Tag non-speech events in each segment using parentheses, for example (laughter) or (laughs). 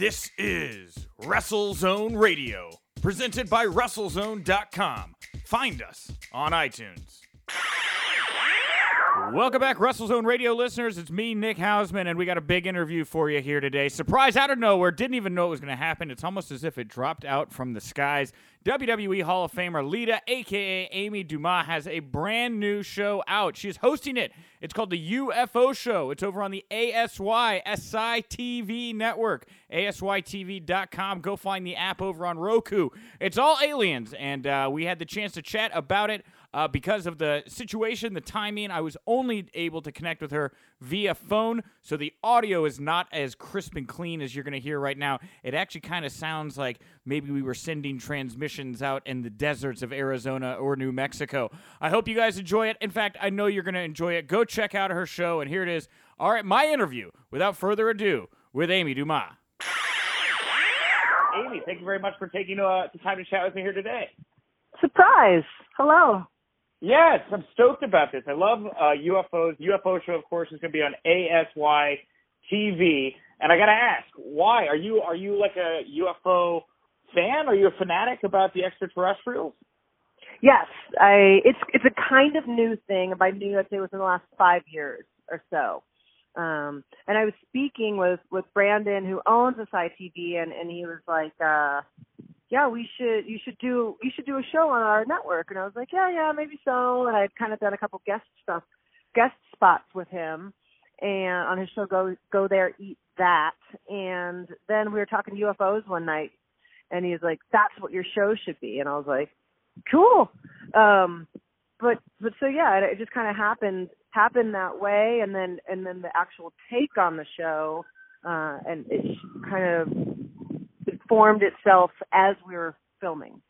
This is WrestleZone Radio, presented by WrestleZone.com. Find us on iTunes. Welcome back, WrestleZone Radio listeners. It's me, Nick Hausman, and we got a big interview for you here today. Surprise out of nowhere. Didn't even know it was going to happen. It's almost as if it dropped out from the skies. WWE Hall of Famer Lita, aka Amy Dumas, has a brand new show out. She's hosting it. It's called the UFO Sho. It's over on the ASY SI TV network, asytv.com. Go find the app over on Roku. It's all aliens, and uh, we had the chance to chat about it. Uh, because of the situation, the timing, I was only able to connect with her via phone, so the audio is not as crisp and clean as you're going to hear right now. It actually kind of sounds like maybe we were sending transmissions out in the deserts of Arizona or New Mexico. I hope you guys enjoy it. In fact, I know you're going to enjoy it. Go check out her show, and here it is. All right, my interview, without further ado, with Amy Dumas. Amy, thank you very much for taking uh, the time to chat with me here today. Surprise! Hello. Yes, I'm stoked about this. I love uh, UFOs. UFO show, of course, is going to be on ASY TV. And I got to ask, why are you are you like a UFO fan? Are you a fanatic about the extraterrestrials? Yes, I. It's it's a kind of new thing. By new, I'd say within the last five years or so. Um, and I was speaking with with Brandon, who owns SITV, and and he was like, uh, "Yeah, we should you should do you should do a show on our network." And I was like, "Yeah, yeah, maybe so." And I'd kind of done a couple guest stuff, guest spots with him, and on his show, go go there, eat that. And then we were talking UFOs one night, and he was like, "That's what your show should be." And I was like, "Cool." Um, but but so yeah, it, it just kind of happened happened that way, and then and then the actual take on the show, uh, and it kind of formed itself as we were filming.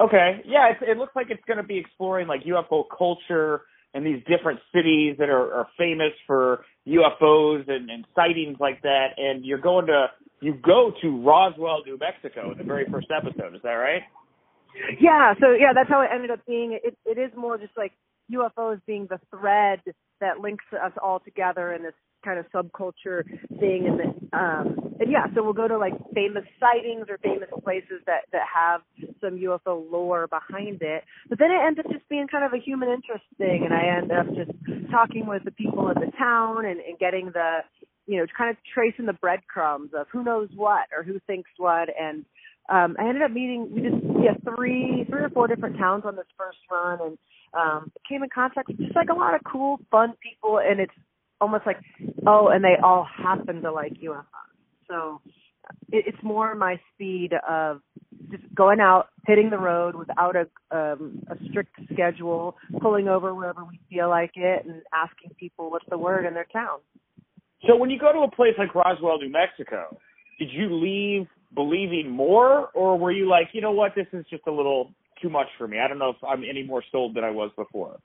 Okay, yeah, it, it looks like it's going to be exploring like UFO culture and these different cities that are, are famous for UFOs and, and sightings like that. And you're going to you go to Roswell, New Mexico in the very first episode. Is that right? Yeah, so yeah, that's how it ended up being. It it is more just like UFOs being the thread that links us all together in this kind of subculture thing. And um and yeah, so we'll go to like famous sightings or famous places that that have some UFO lore behind it. But then it ends up just being kind of a human interest thing. And I end up just talking with the people in the town and, and getting the you know, kind of tracing the breadcrumbs of who knows what or who thinks what. And um I ended up meeting we did yeah three three or four different towns on this first run. And um came in contact with just like a lot of cool fun people and it's almost like oh and they all happen to like UFOs so it, it's more my speed of just going out hitting the road without a um a strict schedule pulling over wherever we feel like it and asking people what's the word in their town. So when you go to a place like Roswell, New Mexico, did you leave believing more, or were you like, you know what, this is just a little too much for me? I don't know if I'm any more sold than I was before.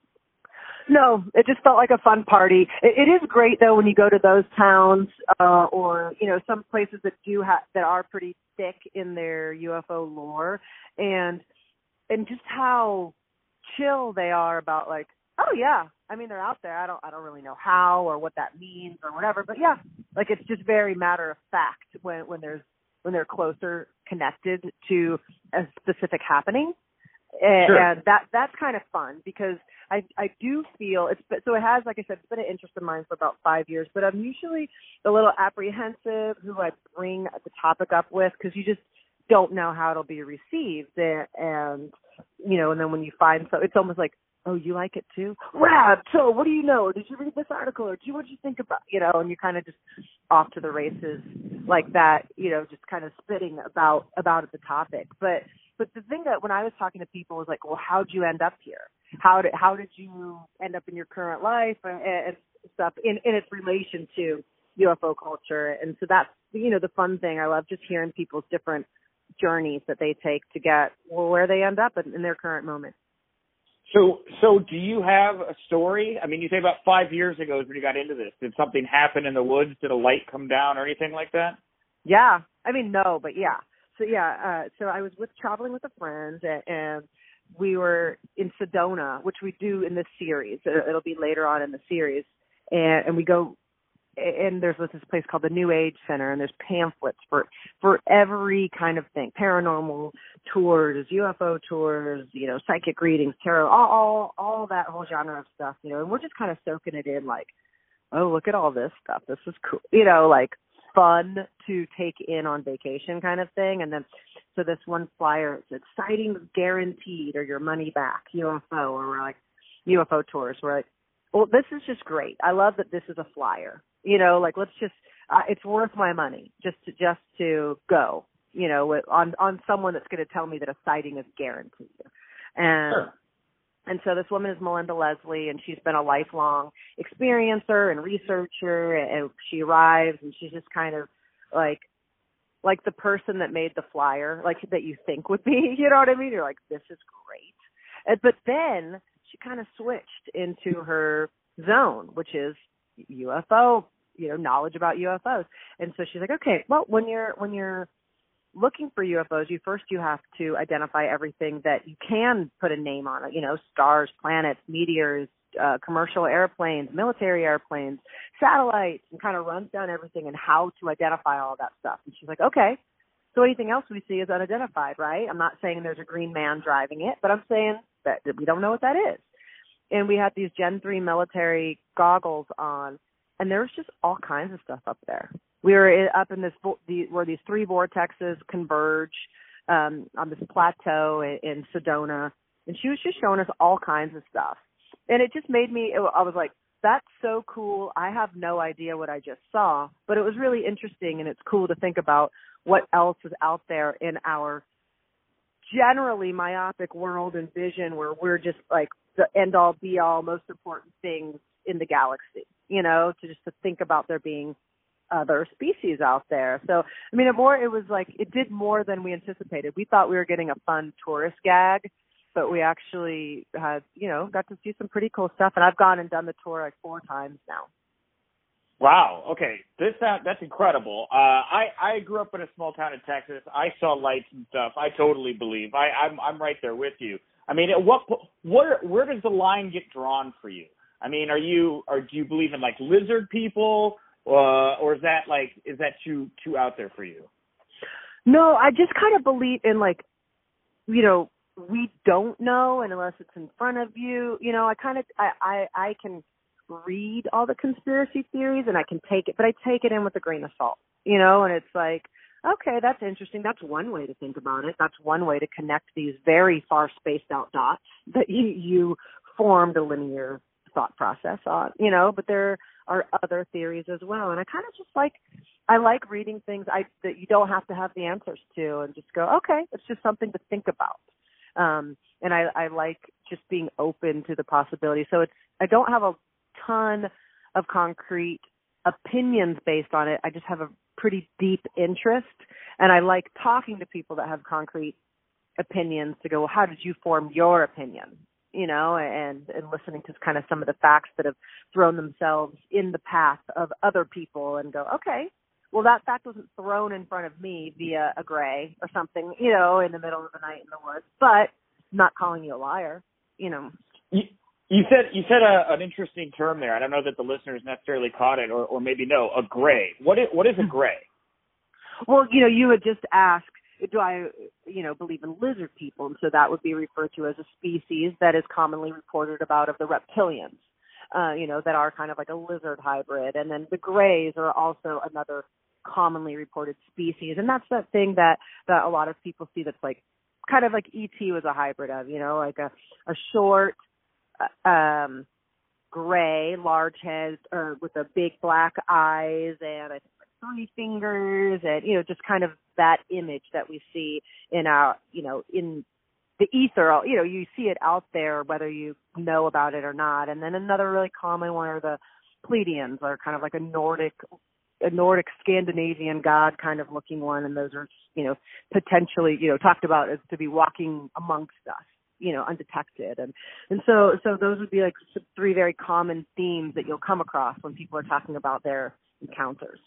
No, it just felt like a fun party. It, it is great though when you go to those towns uh or you know some places that do have that are pretty thick in their UFO lore and and just how chill they are about like oh yeah I mean they're out there I don't I don't really know how or what that means or whatever but yeah like it's just very matter of fact when when there's when they're closer connected to a specific happening and, Sure. and that that's kind of fun because I I do feel it's so it has like I said it's been an interest of mine for about five years but I'm usually a little apprehensive who I bring the topic up with because you just don't know how it'll be received. And, and you know and then when you find so it's almost like oh you like it too? Rad so what do you know? Did you read this article or do you what do you think about you know? And you're kind of just off to the races like that you know just kind of spitting about about the topic. But but the thing that when I was talking to people was like, well, how'd you end up here? How did how did you end up in your current life and, and stuff in in its relation to UFO culture? And so that's you know the fun thing. I love just hearing people's different journeys that they take to get well where they end up in, in their current moment. So, so do you have a story? I mean, you say about five years ago is when you got into this. Did something happen in the woods? Did a light come down or anything like that? Yeah, I mean no, but yeah. So yeah, uh, so I was with traveling with a friend and, we were in Sedona, which we do in this series. Uh, It'll be later on in the series, and, and we go and there's this place called the New Age Center, and there's pamphlets for for every kind of thing: paranormal tours, UFO tours, you know, psychic readings, tarot, all all all that whole genre of stuff. You know, and we're just kind of soaking it in, like, oh, look at all this stuff. This is cool. You know, like fun to take in on vacation kind of thing. And then, so this one flyer, it's sightings guaranteed or your money back UFO or like UFO tours. We're like, well, this is just great. I love that this is a flyer. You know, like let's just, uh, it's worth my money just to just to go. You know, with, on on someone that's going to tell me that a sighting is guaranteed. And Sure. And so this woman is Melinda Leslie, and she's been a lifelong experiencer and researcher. And she arrives, and she's just kind of like, like the person that made the flyer, like that you think would be. (laughs) You know what I mean? You're like, this is great. And, but then she kind of switched into her zone, which is UFO, you know, knowledge about UFOs. And so she's like, okay, well, when you're when you're looking for UFOs, you first you have to identify everything that you can put a name on. You know, stars, planets, meteors, uh, commercial airplanes, military airplanes, satellites, and kind of runs down everything and how to identify all that stuff. And she's like, okay. So anything else we see is unidentified, right? I'm not saying there's a green man driving it, but I'm saying that we don't know what that is. And we had these Gen 3 military goggles on, and there was just all kinds of stuff up there. We were up in this where these three vortexes converge um, on this plateau in, in Sedona, and she was just showing us all kinds of stuff. And it just made me. I was like, "That's so cool." I have no idea what I just saw, but it was really interesting, and it's cool to think about what else is out there in our generally myopic world and vision where we're just like the end all be all most important things in the galaxy you know to just to think about there being other species out there so i mean it more it was like it did more than we anticipated we thought we were getting a fun tourist gag but we actually had you know got to see some pretty cool stuff and i've gone and done the tour like four times now Wow. Okay. This sound, that's incredible. Uh, I I grew up in a small town in Texas. I saw lights and stuff. I totally believe. I I'm I'm right there with you. I mean, at what where where does the line get drawn for you? I mean, are you or do you believe in like lizard people, uh, or is that like is that too too out there for you? No, I just kind of believe in like, you know, we don't know, and unless it's in front of you, you know, I kind of, I, I, I can read all the conspiracy theories and I can take it, but I take it in with a grain of salt, you know, and it's like, okay, that's interesting. That's one way to think about it. That's one way to connect these very far spaced out dots that you, you formed a linear thought process on, you know, but there are other theories as well. And I kind of just like, I like reading things I that you don't have to have the answers to, and just go, okay, it's just something to think about. Um, and I, I like just being open to the possibility. So it's I don't have a ton of concrete opinions based on it. I just have a pretty deep interest, and I like talking to people that have concrete opinions to go, well, how did you form your opinion? You know, and and listening to kind of some of the facts that have thrown themselves in the path of other people, and go, okay, well that fact wasn't thrown in front of me via a gray or something, you know, in the middle of the night in the woods. But not calling you a liar, you know. You, you said you said a, an interesting term there. I don't know that the listeners necessarily caught it, or or maybe no. A gray. What is what is a hmm. gray? Well, you know, you would just ask, do I, you know, believe in lizard people? And so that would be referred to as a species that is commonly reported about of the reptilians, uh, you know, that are kind of like a lizard hybrid. And then the grays are also another commonly reported species. And that's that thing that, that a lot of people see that's like, kind of like ET was a hybrid of, you know, like a, a short, uh, um, gray, large head, or with the big black eyes and I three fingers and, you know, just kind of that image that we see in our, you know, in the ether, you know, you see it out there whether you know about it or not. And then another really common one are the Pleiadians, are kind of like a Nordic, a Nordic Scandinavian god kind of looking one, and those are, you know, potentially, you know, talked about as to be walking amongst us, you know, undetected. And and so so those would be like three very common themes that you'll come across when people are talking about their encounters.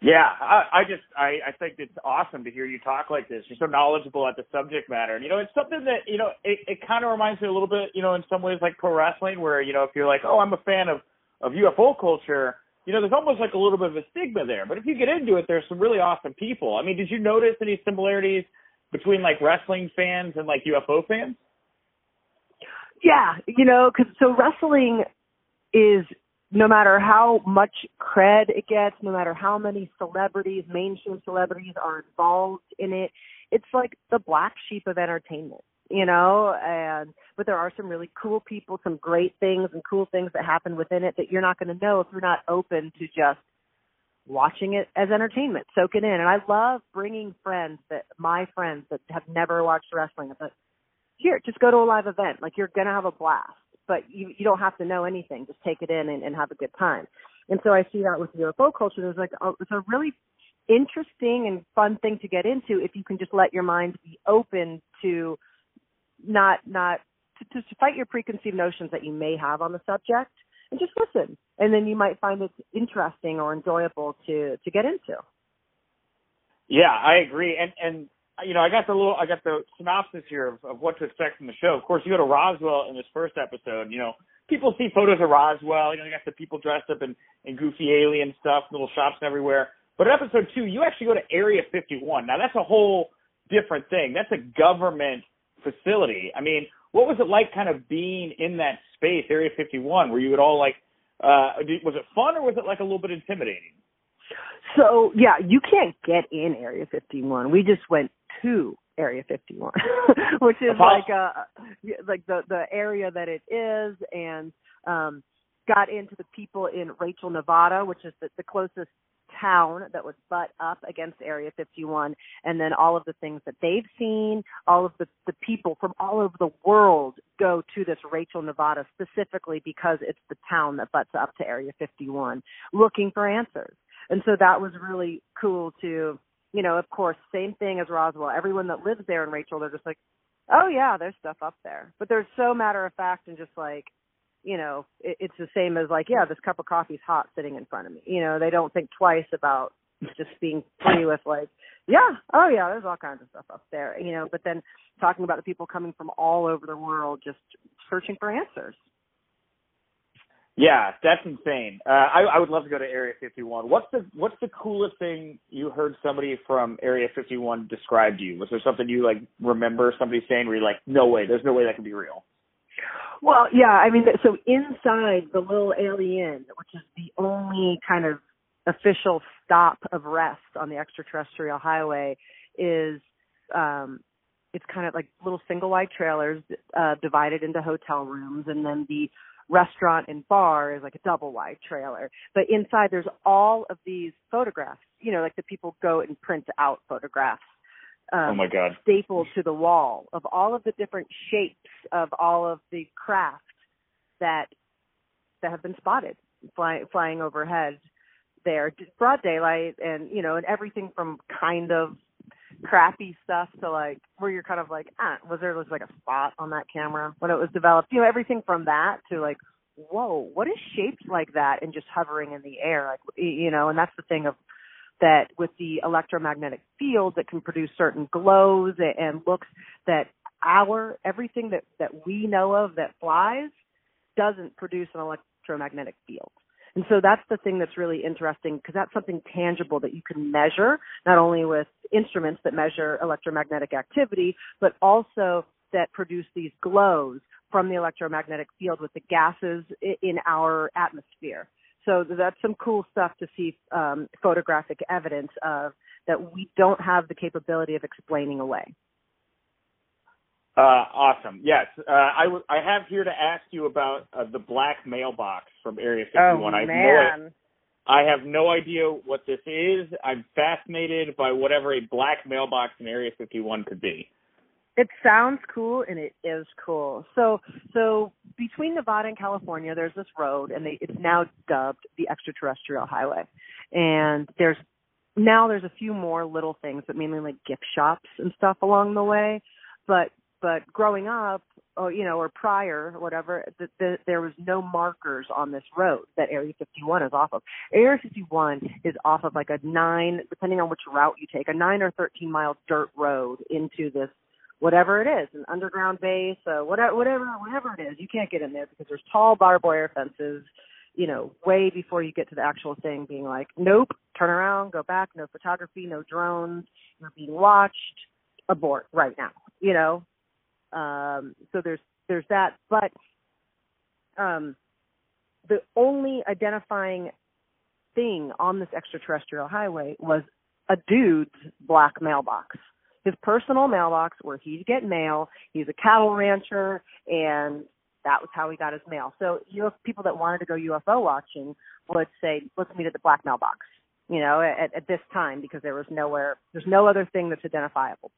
Yeah, I, I just I, I think it's awesome to hear you talk like this. You're so knowledgeable at the subject matter, and you know it's something that you know it, it kind of reminds me a little bit, you know, in some ways like pro wrestling, where you know if you're like, oh, I'm a fan of of UFO culture, you know, there's almost like a little bit of a stigma there. But if you get into it, there's some really awesome people. I mean, did you notice any similarities between like wrestling fans and like UFO fans? Yeah, you know, cause, so wrestling is no matter how much cred it gets, no matter how many celebrities, mainstream celebrities are involved in it, it's like the black sheep of entertainment, you know, and but there are some really cool people, some great things and cool things that happen within it that you're not going to know if you're not open to just watching it as entertainment, soak it in. And I love bringing friends that my friends that have never watched wrestling, but here, just go to a live event. Like you're gonna have a blast, but you you don't have to know anything. Just take it in and, and have a good time. And so I see that with UFO culture. There's like a, it's a really interesting and fun thing to get into if you can just let your mind be open to not not to, to fight your preconceived notions that you may have on the subject and just listen and then you might find it interesting or enjoyable to to get into yeah i agree and and you know i got the little i got the synopsis here of, of what to expect from the show of course you go to roswell in this first episode you know people see photos of roswell you know you got the people dressed up in in goofy alien stuff little shops everywhere but in episode two you actually go to area 51 now that's a whole different thing that's a government facility i mean what was it like kind of being in that space, Area 51? Were you at all like, uh, was it fun or was it like a little bit intimidating? So yeah, you can't get in Area 51. We just went to Area 51, (laughs) which is like uh like the the area that it is, and um got into the people in Rachel, Nevada, which is the, the closest town that was butt up against Area 51, and then all of the things that they've seen, all of the, the people from all over the world go to this Rachel, Nevada specifically because it's the town that butts up to Area 51 looking for answers. And so that was really cool to, you know, of course, same thing as Roswell. Everyone that lives there in Rachel, they're just like, oh yeah, there's stuff up there. But they're so matter of fact and just like, you know, it, it's the same as like, yeah, this cup of coffee's hot sitting in front of me. You know, they don't think twice about just being free with like, yeah, oh yeah, there's all kinds of stuff up there. You know, but then talking about the people coming from all over the world just searching for answers. Yeah, that's insane. Uh, I, I would love to go to Area 51. What's the What's the coolest thing you heard somebody from Area 51 describe to you? Was there something you like remember somebody saying where you're like, no way, there's no way that can be real? Well, yeah, I mean, so inside the Little A'Le'Inn, which is the only kind of official stop of rest on the extraterrestrial highway, is um it's kind of like little single wide trailers uh divided into hotel rooms and then the restaurant and bar is like a double wide trailer. But inside there's all of these photographs you know like the people go and print out photographs um, oh my god. stapled to the wall of all of the different shapes of all of the craft that that have been spotted fly, flying overhead there. Broad daylight and you know and everything from kind of crappy stuff to like where you're kind of like ah was there was like a spot on that camera when it was developed you know everything from that to like whoa what is shaped like that and just hovering in the air like you know and that's the thing of that with the electromagnetic field that can produce certain glows and looks that our everything that that we know of that flies doesn't produce an electromagnetic field. And so that's the thing that's really interesting because that's something tangible that you can measure, not only with instruments that measure electromagnetic activity, but also that produce these glows from the electromagnetic field with the gases in our atmosphere. So that's some cool stuff to see um, photographic evidence of that we don't have the capability of explaining away. Uh, awesome. Yes, uh, I, w- I have here to ask you about uh, the black mailbox from Area 51. Oh, I have man. No, I have no idea what this is. I'm fascinated by whatever a black mailbox in Area 51 could be. It sounds cool and it is cool. So so between Nevada and California there's this road and they it's now dubbed the extraterrestrial highway. And there's now there's a few more little things, but mainly like gift shops and stuff along the way. But but growing up, or you know, or prior, whatever, the, the, there was no markers on this road that Area 51 is off of. Area 51 is off of like a nine, depending on which route you take, a nine or 13 mile dirt road into this whatever it is, an underground base, uh, whatever, whatever, whatever it is, you can't get in there because there's tall barbed wire fences. you know, way before you get to the actual thing being like, nope, turn around, go back, no photography, no drones, you're being watched, abort right now, you know? Um, so there's, there's that, but, um, the only identifying thing on this extraterrestrial highway was a dude's black mailbox. His personal mailbox where he'd get mail. He's a cattle rancher and that was how he got his mail. So you know, people that wanted to go UFO watching would say, "Let's meet at the black mailbox," you know, at, at this time because there was nowhere, there's no other thing that's identifiable.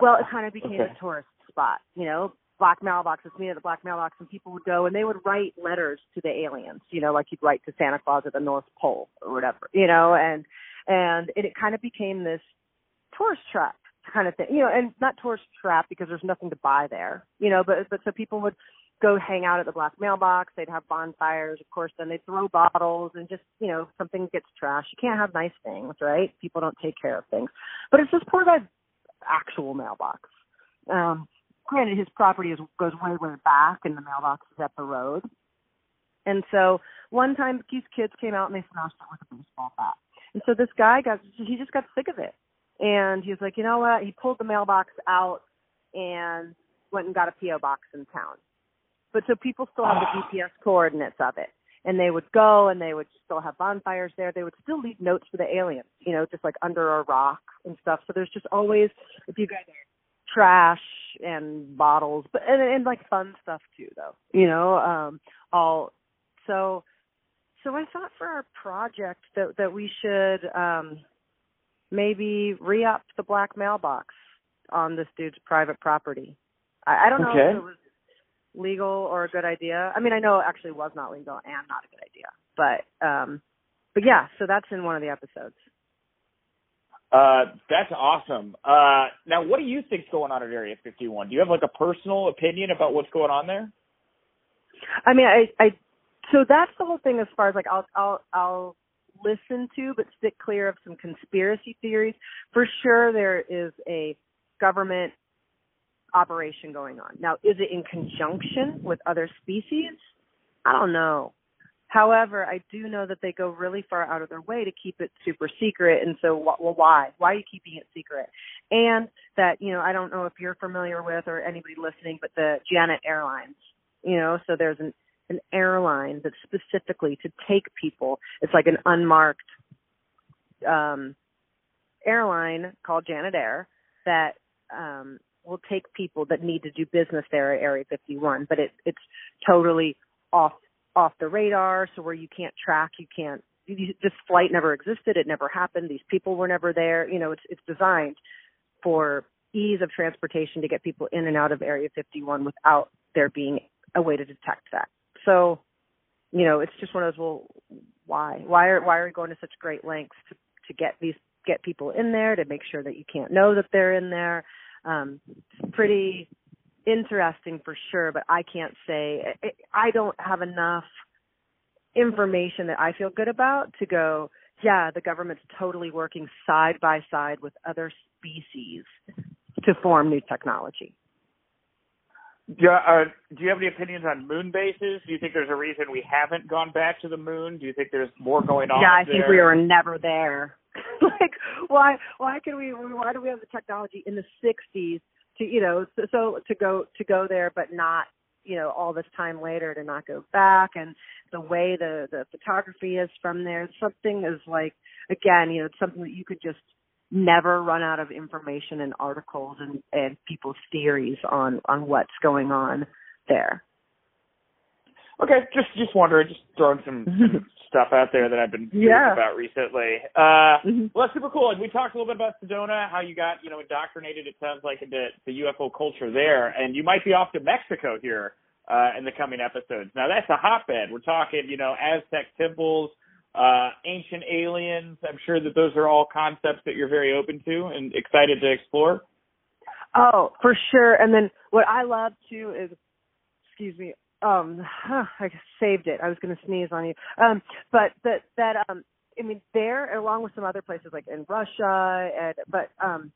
Well, it kind of became Okay. a tourist spot, you know. Black mailbox. Let's meet at the black mailbox, and people would go and they would write letters to the aliens, you know, like you'd write to Santa Claus at the North Pole or whatever, you know, and and it, it kind of became this tourist trap kind of thing, you know, and not tourist trap because there's nothing to buy there, you know, but but so people would go hang out at the black mailbox. They'd have bonfires, of course. Then they'd throw bottles and just, you know, something gets trashed. You can't have nice things, right? People don't take care of things. But it's this poor guy's actual mailbox. Um, granted, his property is goes way, way back, and the mailbox is at the road. And so one time, these kids came out and they smashed it with a baseball bat. And so this guy got, he just got sick of it. And he was like, you know what? He pulled the mailbox out and went and got a PO box in town. But so people still have the ah. GPS coordinates of it. And they would go and they would still have bonfires there. They would still leave notes for the aliens, you know, just like under a rock and stuff. So there's just always, if you guys are trash and bottles, but and, and like fun stuff too, though, you know, um, all. So, so I thought for our project that that we should um maybe re-up the black mailbox on this dude's private property. I, I don't know Okay. if it was legal or a good idea. I mean, I know it actually was not legal and not a good idea, but um, but yeah. So that's in one of the episodes. Uh, that's awesome. Uh, now, what do you think's going on at Area 51? Do you have like a personal opinion about what's going on there? I mean, I, I, so that's the whole thing as far as like I'll, I'll, I'll listen to, but stick clear of some conspiracy theories. For sure, there is a government operation going on. Now, is it in conjunction with other species? I don't know. However, I do know that they go really far out of their way to keep it super secret. And so, well, why? Why are you keeping it secret? And that, you know, I don't know if you're familiar with or anybody listening, but the Janet Airlines, you know, so there's an, an airline that's specifically to take people. It's like an unmarked, um, airline called Janet Air that, um, will take people that need to do business there at Area 51, but it, it's totally off off the radar, so where you can't track, you can't. You, this flight never existed. It never happened. These people were never there. You know, it's it's designed for ease of transportation to get people in and out of Area 51 without there being a way to detect that. So, you know, it's just one of those. Well, why? Why are why are we going to such great lengths to to get these get people in there to make sure that you can't know that they're in there? Um, it's pretty interesting for sure, but I can't say I don't have enough information that I feel good about to go, yeah, the government's totally working side by side with other species to form new technology. Yeah, uh, do you have any opinions on moon bases? Do you think there's a reason we haven't gone back to the moon? Do you think there's more going on? yeah, I think there? we were never there. (laughs) like, why? Why can we? Why do we have the technology in the '60s to, you know, so, so to go to go there, but not, you know, all this time later to not go back, and the way the the photography is from there, something is like, again, you know, it's something that you could just never run out of information and articles and and people's theories on on what's going on there. Okay, just just wondering, just throwing some, some (laughs) stuff out there that I've been Yeah. about recently. Uh, Mhm. well, that's super cool. And we talked a little bit about Sedona, how you got you know indoctrinated. It sounds like into the UFO culture there, and you might be off to Mexico here uh, in the coming episodes. Now that's a hotbed. We're talking you know Aztec temples, uh, ancient aliens. I'm sure that those are all concepts that you're very open to and excited to explore. Oh, for sure. And then what I love too is, excuse me, um, huh, (sighs) I saved it. I was going to sneeze on you. Um, but that that um, I mean, there along with some other places like in Russia, and but um,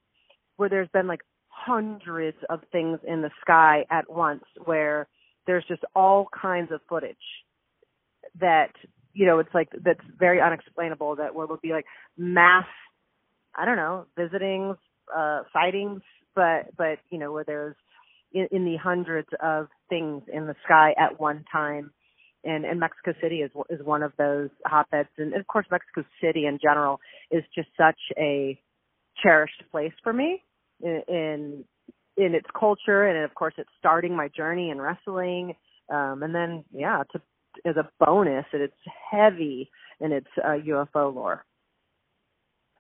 where there's been like hundreds of things in the sky at once, where there's just all kinds of footage that you know it's like that's very unexplainable that where there'll be like mass I don't know visitings uh sightings but but you know where there's in, in the hundreds of things in the sky at one time. And, and Mexico City is is one of those hotbeds. And of course Mexico City in general is just such a cherished place for me in, in in its culture. And of course it's starting my journey in wrestling. Um and then yeah to as a bonus that it's heavy in its uh, UFO lore.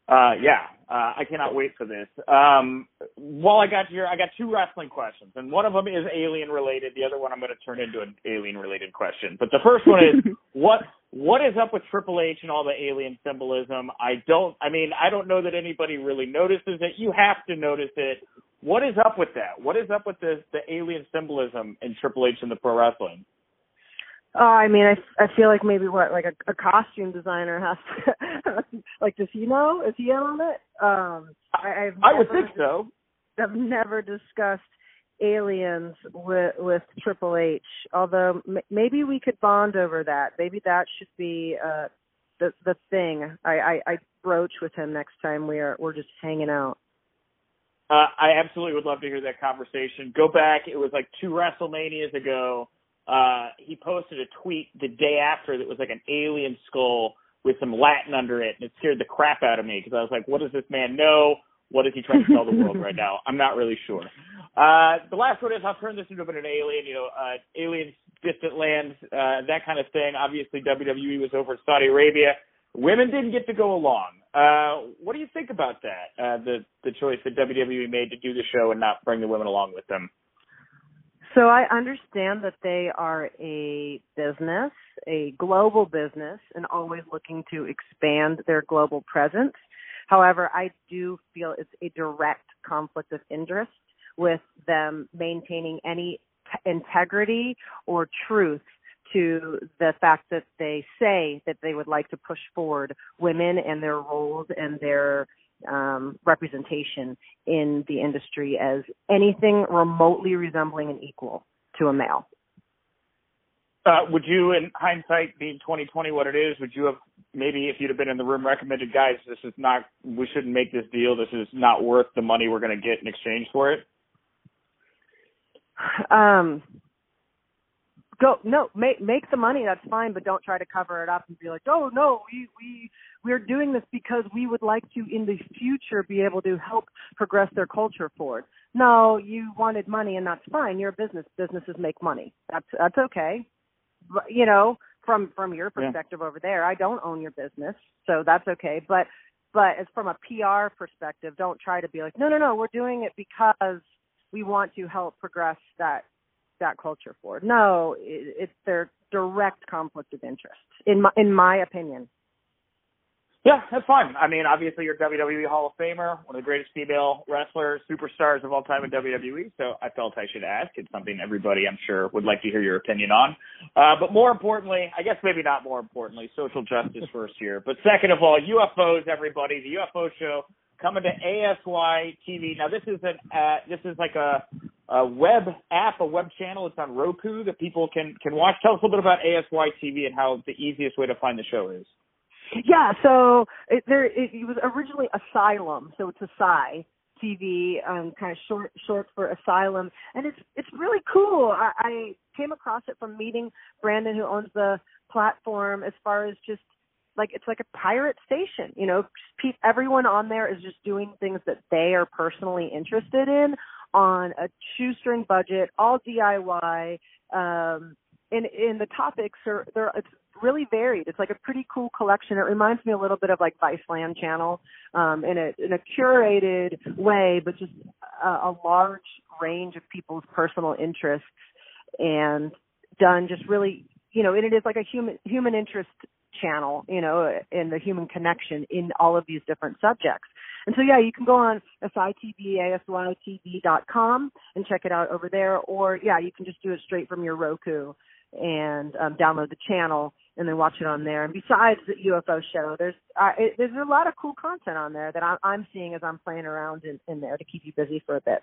Uh, yeah, uh, I cannot wait for this. Um, while I got here, I got two wrestling questions, and one of them is alien related. The other one I'm going to turn into an alien related question. But the first one is (laughs) what what is up with Triple H and all the alien symbolism? I don't. I mean, I don't know that anybody really notices it. You have to notice it. What is up with that? What is up with the the alien symbolism in Triple H and the pro wrestling? Oh, I mean, I, I feel like maybe what like a, a costume designer has to (laughs) like. Does he know? Is he in on it? Um, I, I've I would think so. I've never discussed aliens with with Triple H. Although m- maybe we could bond over that. Maybe that should be uh the the thing I, I I broach with him next time we are we're just hanging out. Uh, I absolutely would love to hear that conversation. Go back. It was like two WrestleManias ago uh, he posted a tweet the day after that was like an alien skull with some Latin under it, and it scared the crap out of me because I was like, what does this man know? What is he trying to tell the (laughs) world right now? I'm not really sure. Uh, the last one is I'll turn this into an alien, you know, uh, aliens, distant lands, uh, that kind of thing. Obviously, WWE was over in Saudi Arabia. Women didn't get to go along. Uh, what do you think about that? Uh, the the choice that WWE made to do the show and not bring the women along with them. So I understand that they are a business, a global business, and always looking to expand their global presence. However, I do feel it's a direct conflict of interest with them maintaining any t- integrity or truth to the fact that they say that they would like to push forward women and their roles and their um, representation in the industry as anything remotely resembling an equal to a male. Uh, would you, in hindsight, being 2020 what it is, would you have maybe if you'd have been in the room recommended, guys, this is not, we shouldn't make this deal. This is not worth the money we're going to get in exchange for it? Um, go no make make the money that's fine but don't try to cover it up and be like oh no we we we're doing this because we would like to in the future be able to help progress their culture forward. No you wanted money and that's fine you're a business businesses make money. That's that's okay. But, you know from from your perspective yeah. over there i don't own your business so that's okay but but as from a pr perspective don't try to be like no no no we're doing it because we want to help progress that that culture for. No, it, it's their direct conflict of interest, in my in my opinion. Yeah, that's fine. I mean, obviously, you're WWE Hall of Famer, one of the greatest female wrestlers, superstars of all time in WWE. So I felt I should ask. It's something everybody, I'm sure, would like to hear your opinion on. Uh, but more importantly, I guess maybe not more importantly, social justice first here. But second of all, UFOs, everybody, the UFO show coming to ASY TV. Now, this is an uh, this is like a a web app, a web channel. It's on Roku that people can can watch. Tell us a little bit about ASY TV and how the easiest way to find the show is. Yeah, so it, there it, it was originally Asylum, so it's Asy TV, um, kind of short short for Asylum, and it's it's really cool. I, I came across it from meeting Brandon, who owns the platform, as far as just like it's like a pirate station you know everyone on there is just doing things that they are personally interested in on a shoestring budget, all DIY. Um, and, and the topics are they're it's really varied. It's like a pretty cool collection. It reminds me a little bit of like Viceland Channel, um, in a in a curated way, but just a, a large range of people's personal interests and done just really you know, and it is like a human human interest channel, you know, and the human connection in all of these different subjects. And so, yeah, you can go on SITV, and check it out over there. Or, yeah, you can just do it straight from your Roku and um, download the channel and then watch it on there. And besides the UFO show, there's uh, it, there's a lot of cool content on there that I'm, I'm seeing as I'm playing around in, in there to keep you busy for a bit.